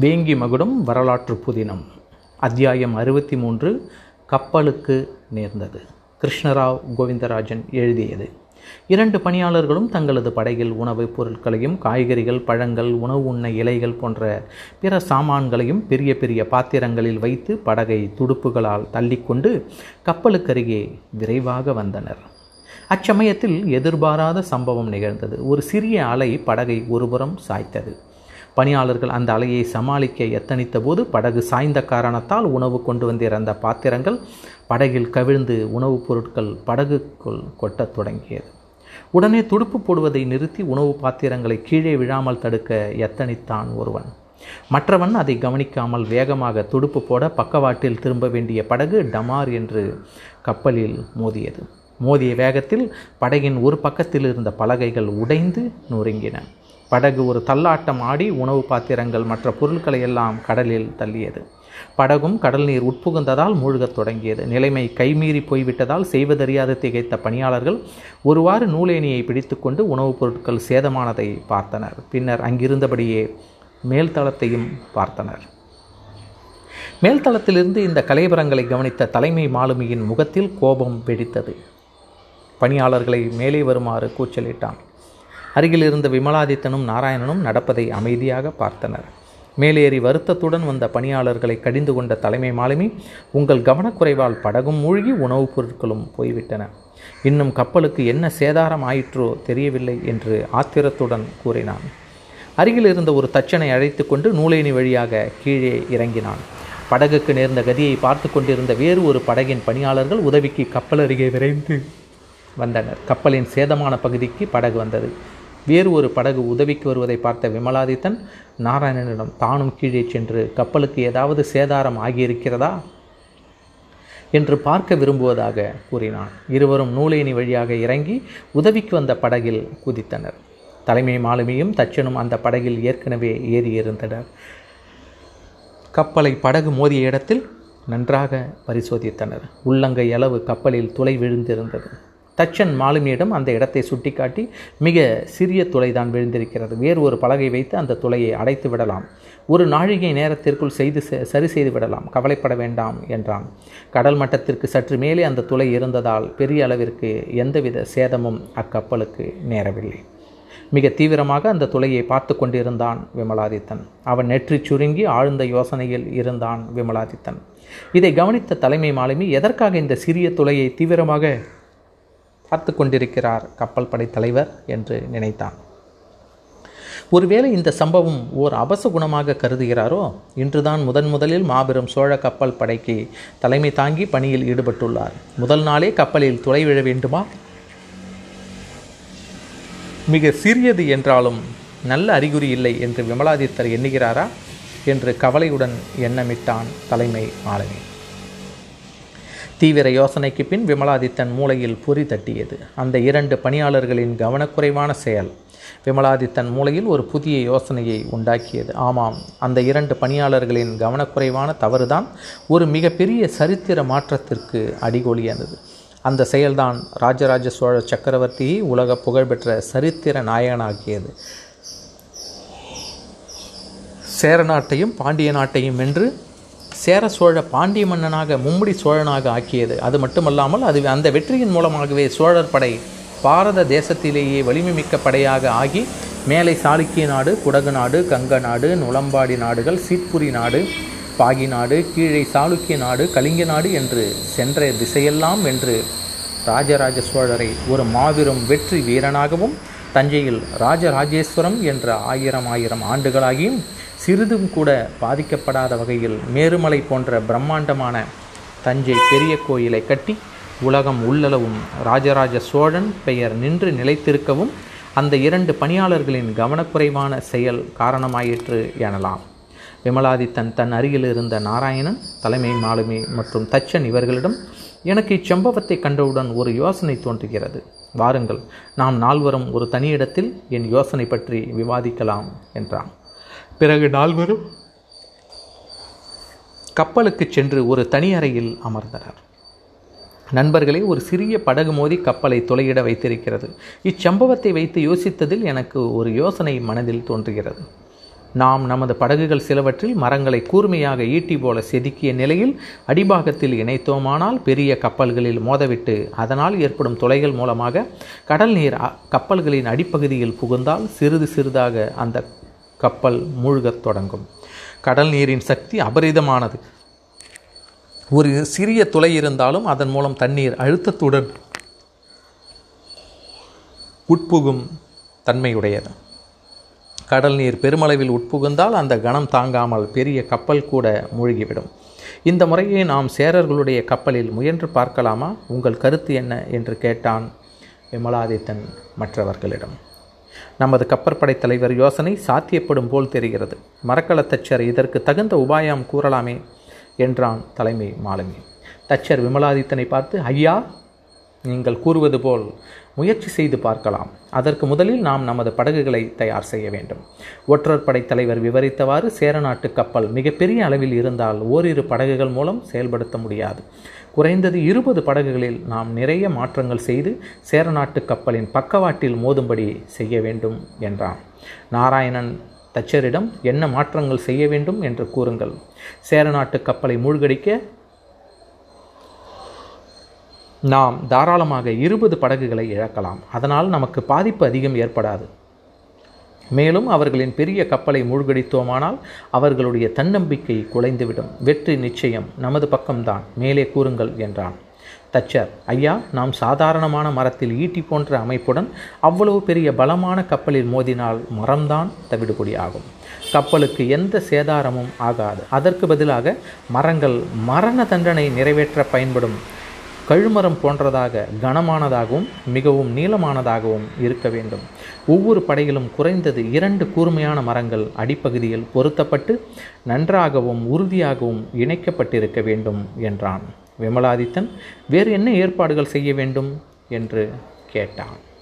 வேங்கி மகுடம் வரலாற்று புதினம். அத்தியாயம் அறுபத்தி மூன்று கப்பலுக்கு நேர்ந்தது. கிருஷ்ணராவ் கோவிந்தராஜன் எழுதியது. இரண்டு பணியாளர்களும் தங்களது படையில் உணவுப் பொருட்களையும் காய்கறிகள் பழங்கள் உணவு உண்ண இலைகள் போன்ற பிற சாமான்களையும் பெரிய பெரிய பாத்திரங்களில் வைத்து படகை துடுப்புகளால் தள்ளிக்கொண்டு கப்பலுக்கருகே விரைவாக வந்தனர். அச்சமயத்தில் எதிர்பாராத சம்பவம் நிகழ்ந்தது. ஒரு சிறிய அலை படகை ஒருபுறம் சாய்த்தது. பணியாளர்கள் அந்த அலையை சமாளிக்க எத்தனித்த போது படகு சாய்ந்த காரணத்தால் உணவு கொண்டு வந்திருந்த பாத்திரங்கள் படகில் கவிழ்ந்து உணவுப் பொருட்கள் படகுக்குள் கொட்டத் தொடங்கியது. உடனே துடுப்பு போடுவதை நிறுத்தி உணவு பாத்திரங்களை கீழே விழாமல் தடுக்க எத்தனித்தான் ஒருவன்? மற்றவன் அதை கவனிக்காமல் வேகமாக துடுப்பு போட பக்கவாட்டில் திரும்ப வேண்டிய படகு டமார் என்று கப்பலில் மோதியது. மோதிய வேகத்தில் படகின் ஒரு பக்கத்தில் இருந்த பலகைகள் உடைந்து நொறுங்கின. படகு ஒரு தள்ளாட்டம் ஆடி உணவு பாத்திரங்கள் மற்ற பொருட்களை எல்லாம் கடலில் தள்ளியது. படகும் கடல் நீர் உட்புகுந்ததால் மூழ்கத் தொடங்கியது. நிலைமை கைமீறி போய்விட்டதால் செய்வதறியாது திகைத்த பணியாளர்கள் ஒருவாறு நூலேணியை பிடித்துக்கொண்டு உணவுப் பொருட்கள் சேதமானதை பார்த்தனர். பின்னர் அங்கிருந்தபடியே மேல்தளத்தையும் பார்த்தனர். மேல்தளத்திலிருந்து இந்த கலைபரங்களை கவனித்த தலைமை மாலுமியின் முகத்தில் கோபம் வெடித்தது. பணியாளர்களை மேலே வருமாறு கூச்சலிட்டான். அருகில் இருந்த விமலாதித்தனும் நாராயணனும் நடப்பதை அமைதியாக பார்த்தனர். மேலேறி வருத்தத்துடன் வந்த பணியாளர்களை கடிந்து கொண்ட தலைமை மாலுமி உங்கள் கவனக்குறைவால் படகும் மூழ்கி உணவுப் பொருட்களும் போய்விட்டன. இன்னும் கப்பலுக்கு என்ன சேதாரம் ஆயிற்றோ தெரியவில்லை என்று ஆத்திரத்துடன் கூறினான். அருகில் இருந்த ஒரு தச்சனை அழைத்து கொண்டு நூலேணி வழியாக கீழே இறங்கினான். படகுக்கு நேர்ந்த கதியை பார்த்து கொண்டிருந்த வேறு ஒரு படகின் பணியாளர்கள் உதவிக்கு கப்பல் அருகே விரைந்து வந்தனர். கப்பலின் சேதமான பகுதிக்கு படகு வந்தது. வேறு ஒரு படகு உதவிக்கு வருவதை பார்த்த விமலாதித்தன் நாராயணனிடம் தானும் கீழே சென்று கப்பலுக்கு ஏதாவது சேதாரம் ஆகியிருக்கிறதா? என்று பார்க்க விரும்புவதாக கூறினான். இருவரும் நூலேணி வழியாக இறங்கி உதவிக்கு வந்த படகில் குதித்தனர். தலைமை மாலுமியும் தச்சனும் அந்த படகில் ஏற்கனவே ஏறியிருந்தனர் கப்பலை படகு மோதிய இடத்தில் நன்றாக பரிசோதித்தனர். உள்ளங்கை அளவு கப்பலில் துளை விழுந்திருந்தது. தச்சன் மாலுமியிடம் அந்த இடத்தை சுட்டிக்காட்டி மிக சிறிய துளைதான் விழுந்திருக்கிறது. வேறு ஒரு பலகை வைத்து அந்த துளையை அடைத்து விடலாம். ஒரு நாழிகை நேரத்திற்குள் செய்து சரி செய்து விடலாம். கவலைப்பட வேண்டாம் என்றான். கடல் மட்டத்திற்கு சற்று மேலே அந்த துளை இருந்ததால் பெரிய அளவிற்கு எந்தவித சேதமும் அக்கப்பலுக்கு நேரவில்லை. மிக தீவிரமாக அந்த துளையை பார்த்து கொண்டிருந்தான் விமலாதித்தன். அவன் நெற்றி சுருங்கி ஆழ்ந்த யோசனையில் இருந்தான் விமலாதித்தன். இதை கவனித்த தலைமை மாலுமி எதற்காக இந்த சிறிய துளையை தீவிரமாக பார்த்து கொண்டிருக்கிறார் கப்பல் படை தலைவர் என்று நினைத்தான். ஒருவேளை இந்த சம்பவம் ஓர் அபச குணமாக கருதுகிறாரோ? இன்றுதான் முதன் முதலில் மாபெரும் சோழ கப்பல் படைக்கு தலைமை தாங்கி பணியில் ஈடுபட்டுள்ளார். முதல் நாளே கப்பலில் துளை விழ வேண்டுமா? மிக சிறியது என்றாலும் நல்ல அறிகுறி இல்லை என்று விமலாதித்தர் எண்ணுகிறாரா? என்று கவலையுடன் எண்ணமிட்டான் தலைமை மாலுமி தீவிர யோசனைக்கு பின் விமலாதித்தன் மூளையில் பொறி தட்டியது. அந்த இரண்டு பணியாளர்களின் கவனக்குறைவான செயல் விமலாதித்தன் மூளையில் ஒரு புதிய யோசனையை உண்டாக்கியது. ஆமாம் அந்த இரண்டு பணியாளர்களின் கவனக்குறைவான தவறுதான் ஒரு மிகப்பெரிய சரித்திர மாற்றத்திற்கு அடிகோலியானது. அந்த செயல்தான் ராஜராஜ சோழ சக்கரவர்த்தியை உலக புகழ்பெற்ற சரித்திர நாயகனாக்கியது. சேர நாட்டையும் பாண்டிய நாட்டையும் வென்று சேர சோழ பாண்டிய மன்னனாக மும்முடி சோழனாக ஆக்கியது. அது மட்டுமல்லாமல் அது அந்த வெற்றியின் மூலமாகவே சோழர் படை பாரத தேசத்திலேயே வலிமை மிக்க படையாக ஆகி மேலை சாளுக்கிய நாடு குடகு நாடு கங்க நாடு நுளம்பாடி நாடுகள் சீட்புரி நாடு பாகி நாடு கீழே சாளுக்கிய நாடு கலிங்க நாடு என்று சென்ற திசையெல்லாம் வென்று ராஜராஜ சோழரை ஒரு மாபெரும் வெற்றி வீரனாகவும் தஞ்சையில் ராஜராஜேஸ்வரம் என்ற ஆயிரம் ஆயிரம் ஆண்டுகளாகியும் சிறிதும் கூட பாதிக்கப்படாத வகையில் மேருமலை போன்ற பிரம்மாண்டமான தஞ்சை பெரிய கோயிலை கட்டி உலகம் உள்ளளவும் ராஜராஜ சோழன் பெயர் நின்று நிலைத்திருக்கவும் அந்த இரண்டு பணியாளர்களின் கவனக்குறைவான செயல் காரணமாயிற்று எனலாம். விமலாதித்தன் தன் அருகில் இருந்த நாராயணன் தலைமை மாலுமி மற்றும் தச்சன் இவர்களிடம் எனக்கு இச்சம்பவத்தை கண்டவுடன் ஒரு யோசனை தோன்றுகிறது. வாருங்கள் நாம் நால்வரும் ஒரு தனியிடத்தில் என் யோசனை பற்றி விவாதிக்கலாம் என்றான். பிறகு நால்வரும் கப்பலுக்கு சென்று ஒரு தனி அறையில் அமர்ந்தனர். நண்பர்களே ஒரு சிறிய படகு மோதி கப்பலை துளையிட வைத்திருக்கிறது. இச்சம்பவத்தை வைத்து யோசித்ததில் எனக்கு ஒரு யோசனை மனதில் தோன்றுகிறது. நாம் நமது படகுகள் சிலவற்றில் மரங்களை கூர்மையாக ஈட்டி போல செதுக்கிய நிலையில் அடிபாகத்தில் இணைத்தோமானால் பெரிய கப்பல்களில் மோதவிட்டு அதனால் ஏற்படும் துளைகள் மூலமாக கடல் நீர் கப்பல்களின் அடிப்பகுதியில் புகுந்தால் சிறிது சிறிதாக அந்த கப்பல் மூழ்கத் தொடங்கும். கடல் நீரின் சக்தி அபரிதமானது. ஒரு சிறிய துளை இருந்தாலும் அதன் மூலம் தண்ணீர் அழுத்தத்துடன் உட்புகும் தன்மையுடையது. கடல் நீர் பெருமளவில் உட்புகுந்தால் அந்த கணம் தாங்காமல் பெரிய கப்பல் கூட மூழ்கிவிடும். இந்த முறையை நாம் சேரர்களுடைய கப்பலில் முயன்று பார்க்கலாமா? உங்கள் கருத்து என்ன? என்று கேட்டான் விமலாதித்தன் மற்றவர்களிடம். நமது கப்பற்படை தலைவர் யோசனை சாத்தியப்படும் போல் தெரிகிறது. மரக்கல தச்சர் இதற்கு தகுந்த உபாயம் கூறலாமே என்றான் தலைமை மாலுமி. தச்சர் விமலாதித்தனை பார்த்து ஐயா நீங்கள் கூறுவது போல் முயற்சி செய்து பார்க்கலாம். அதற்கு முதலில் நாம் நமது படகுகளை தயார் செய்ய வேண்டும். ஒற்றர் படை தலைவர் விவரித்தவாறு சேரநாட்டு கப்பல் மிகப்பெரிய அளவில் இருந்தால் ஓரிரு படகுகள் மூலம் செயல்படுத்த முடியாது. குறைந்தது இருபது படகுகளில் நாம் நிறைய மாற்றங்கள் செய்து சேரநாட்டு கப்பலின் பக்கவாட்டில் மோதும்படி செய்ய வேண்டும் என்றான். நாராயணன் தச்சரிடம் என்ன மாற்றங்கள் செய்ய வேண்டும் என்று கூறுங்கள். சேரநாட்டு கப்பலை மூழ்கடிக்க நாம் தாராளமாக இருபது படகுகளை இழக்கலாம். அதனால் நமக்கு பாதிப்பு அதிகம் ஏற்படாது. மேலும் அவர்களின் பெரிய கப்பலை மூழ்கடித்தோமானால் அவர்களுடைய தன்னம்பிக்கை குலைந்துவிடும். வெற்றி நிச்சயம் நமது பக்கம்தான். மேலே கூறுங்கள் என்றான். தச்சர் ஐயா நாம் சாதாரணமான மரத்தில் ஈட்டி போன்ற அமைப்புடன் அவ்வளவு பெரிய பலமான கப்பலில் மோதினால் மரம்தான் தவிடுபொடி ஆகும். கப்பலுக்கு எந்த சேதாரமும் ஆகாது. அதற்கு பதிலாக மரங்கள் மரண தண்டனை நிறைவேற்ற பயன்படும் கழுமரம் போன்றதாக கனமானதாகவும் மிகவும் நீளமானதாகவும் இருக்க வேண்டும். ஒவ்வொரு படையிலும் குறைந்தது இரண்டு கூர்மையான மரங்கள் அடிப்பகுதியில் பொருத்தப்பட்டு நன்றாகவும் உறுதியாகவும் இணைக்கப்பட்டிருக்க வேண்டும் என்றான். விமலாதித்தன் வேறு என்ன ஏற்பாடுகள் செய்ய வேண்டும்? என்று கேட்டான்.